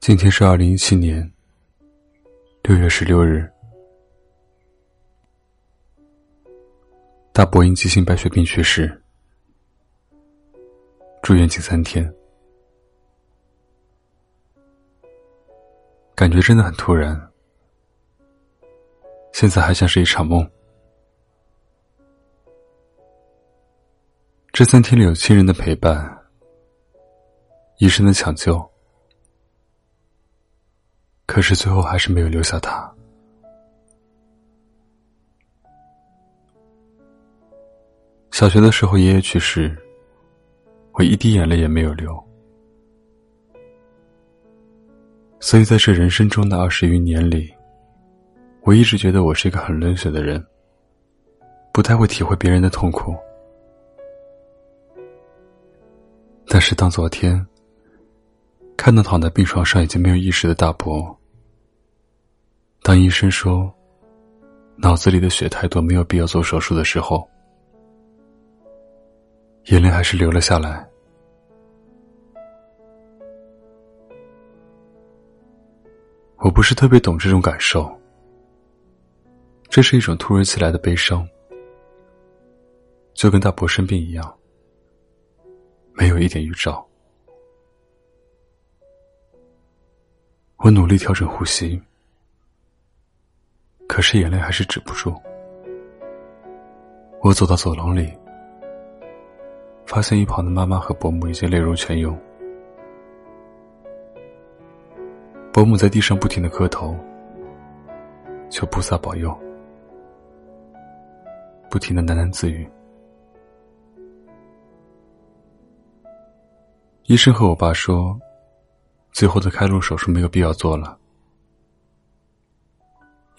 今天是二零一七年六月十六日。大伯因急性白血病去世，住院近三天，感觉真的很突然。现在还像是一场梦。这三天里有亲人的陪伴，医生的抢救。可是最后还是没有留下他。小学的时候，爷爷去世，我一滴眼泪也没有流。所以在这人生中的二十余年里，我一直觉得我是一个很冷血的人，不太会体会别人的痛苦。但是当昨天看到躺在病床上已经没有意识的大伯，当医生说脑子里的血太多，没有必要做手术的时候，眼泪还是流了下来。我不是特别懂这种感受，这是一种突如其来的悲伤，就跟大伯生病一样，没有一点预兆。我努力调整呼吸。可是眼泪还是止不住。我走到走廊里，发现一旁的妈妈和伯母已经泪如泉涌。伯母在地上不停的磕头，求菩萨保佑，不停的喃喃自语。医生和我爸说，最后的开颅手术没有必要做了。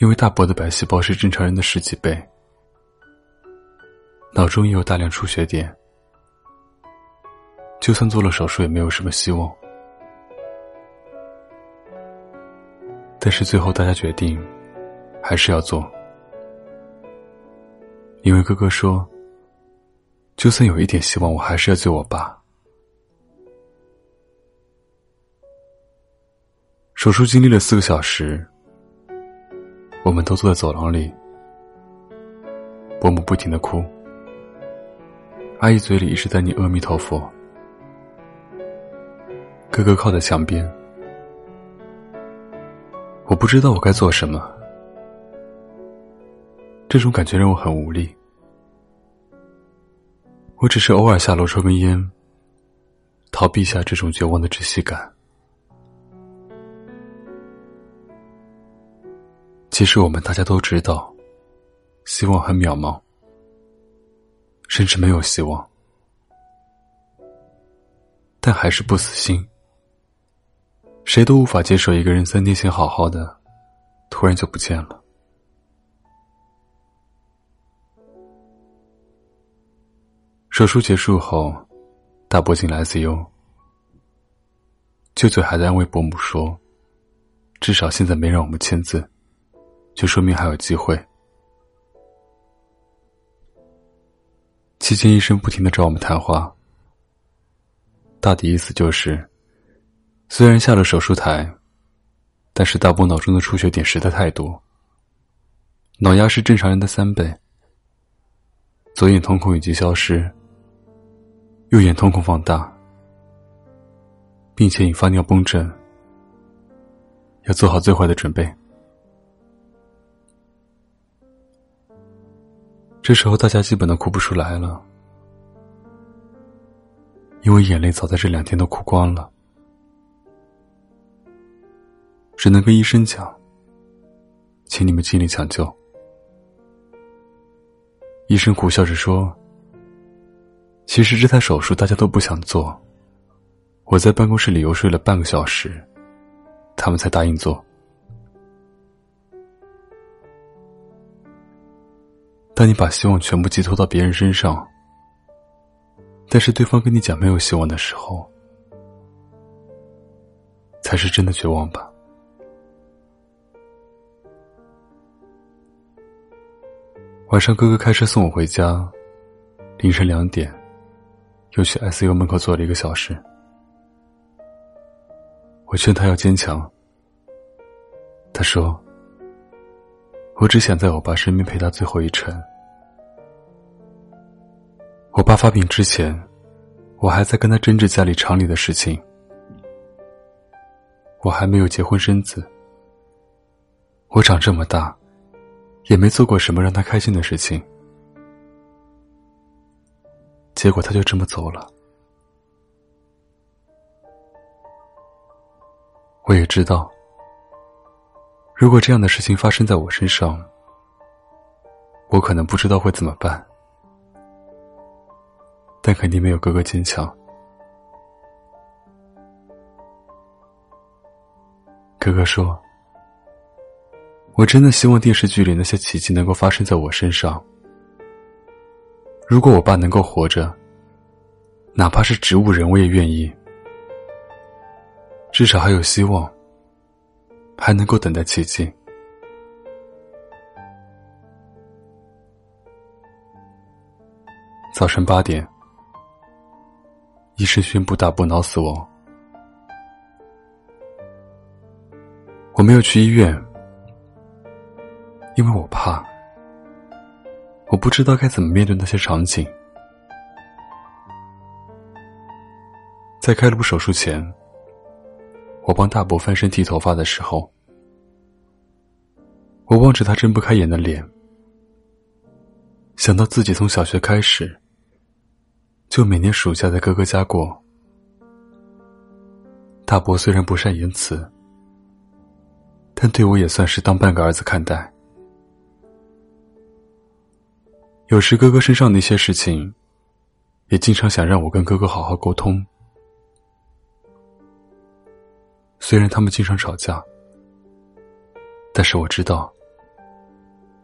因为大伯的白细胞是正常人的十几倍，脑中也有大量出血点，就算做了手术也没有什么希望。但是最后大家决定，还是要做，因为哥哥说，就算有一点希望，我还是要救我爸。手术经历了四个小时。我们都坐在走廊里，伯母不停的哭，阿姨嘴里一直在念阿弥陀佛，哥哥靠在墙边，我不知道我该做什么，这种感觉让我很无力，我只是偶尔下楼抽根烟，逃避一下这种绝望的窒息感。其实我们大家都知道，希望很渺茫，甚至没有希望，但还是不死心。谁都无法接受一个人三天前好好的，突然就不见了。手术结束后，大伯进了 ICU，舅舅还在安慰伯母说：“至少现在没让我们签字。”就说明还有机会。期间，医生不停的找我们谈话，大抵意思就是：虽然下了手术台，但是大伯脑中的出血点实在太多，脑压是正常人的三倍，左眼瞳孔已经消失，右眼瞳孔放大，并且引发尿崩症，要做好最坏的准备。这时候，大家基本都哭不出来了，因为眼泪早在这两天都哭光了，只能跟医生讲：“请你们尽力抢救。”医生苦笑着说：“其实这台手术大家都不想做，我在办公室里游说了半个小时，他们才答应做。”当你把希望全部寄托到别人身上，但是对方跟你讲没有希望的时候，才是真的绝望吧。晚上哥哥开车送我回家，凌晨两点，又去 ICU 门口坐了一个小时。我劝他要坚强。他说：“我只想在我爸身边陪他最后一程。”我爸发病之前，我还在跟他争执家里厂里的事情。我还没有结婚生子，我长这么大，也没做过什么让他开心的事情。结果他就这么走了。我也知道，如果这样的事情发生在我身上，我可能不知道会怎么办，但肯定没有哥哥坚强。哥哥说：“我真的希望电视剧里那些奇迹能够发生在我身上。如果我爸能够活着，哪怕是植物人，我也愿意。至少还有希望，还能够等待奇迹。”早晨八点，医生宣布大波脑死亡。我没有去医院，因为我怕，我不知道该怎么面对那些场景。在开颅手术前，我帮大伯翻身剃头发的时候，我望着他睁不开眼的脸，想到自己从小学开始，就每年暑假在哥哥家过。大伯虽然不善言辞。但对我也算是当半个儿子看待。有时哥哥身上的一些事情，也经常想让我跟哥哥好好沟通。虽然他们经常吵架，但是我知道，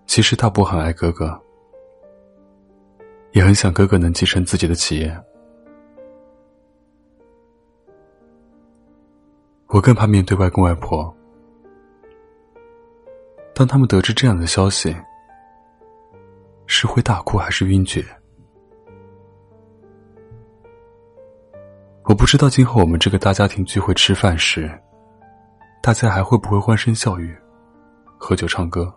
其实大伯很爱哥哥，也很想哥哥能继承自己的企业。我更怕面对外公外婆。当他们得知这样的消息，是会大哭还是晕厥？我不知道今后我们这个大家庭聚会吃饭时，大家还会不会欢声笑语、喝酒唱歌？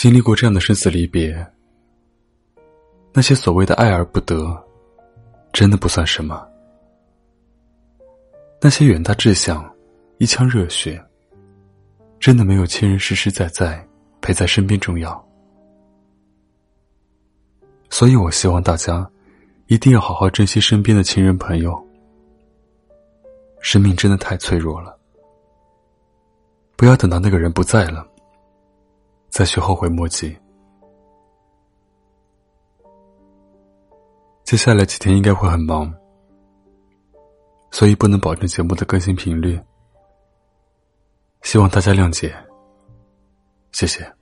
经历过这样的生死离别，那些所谓的爱而不得，真的不算什么。那些远大志向、一腔热血，真的没有亲人实实在在陪在身边重要。所以我希望大家一定要好好珍惜身边的亲人朋友。生命真的太脆弱了，不要等到那个人不在了，再去后悔莫及。接下来几天应该会很忙。所以不能保证节目的更新频率，希望大家谅解，谢谢。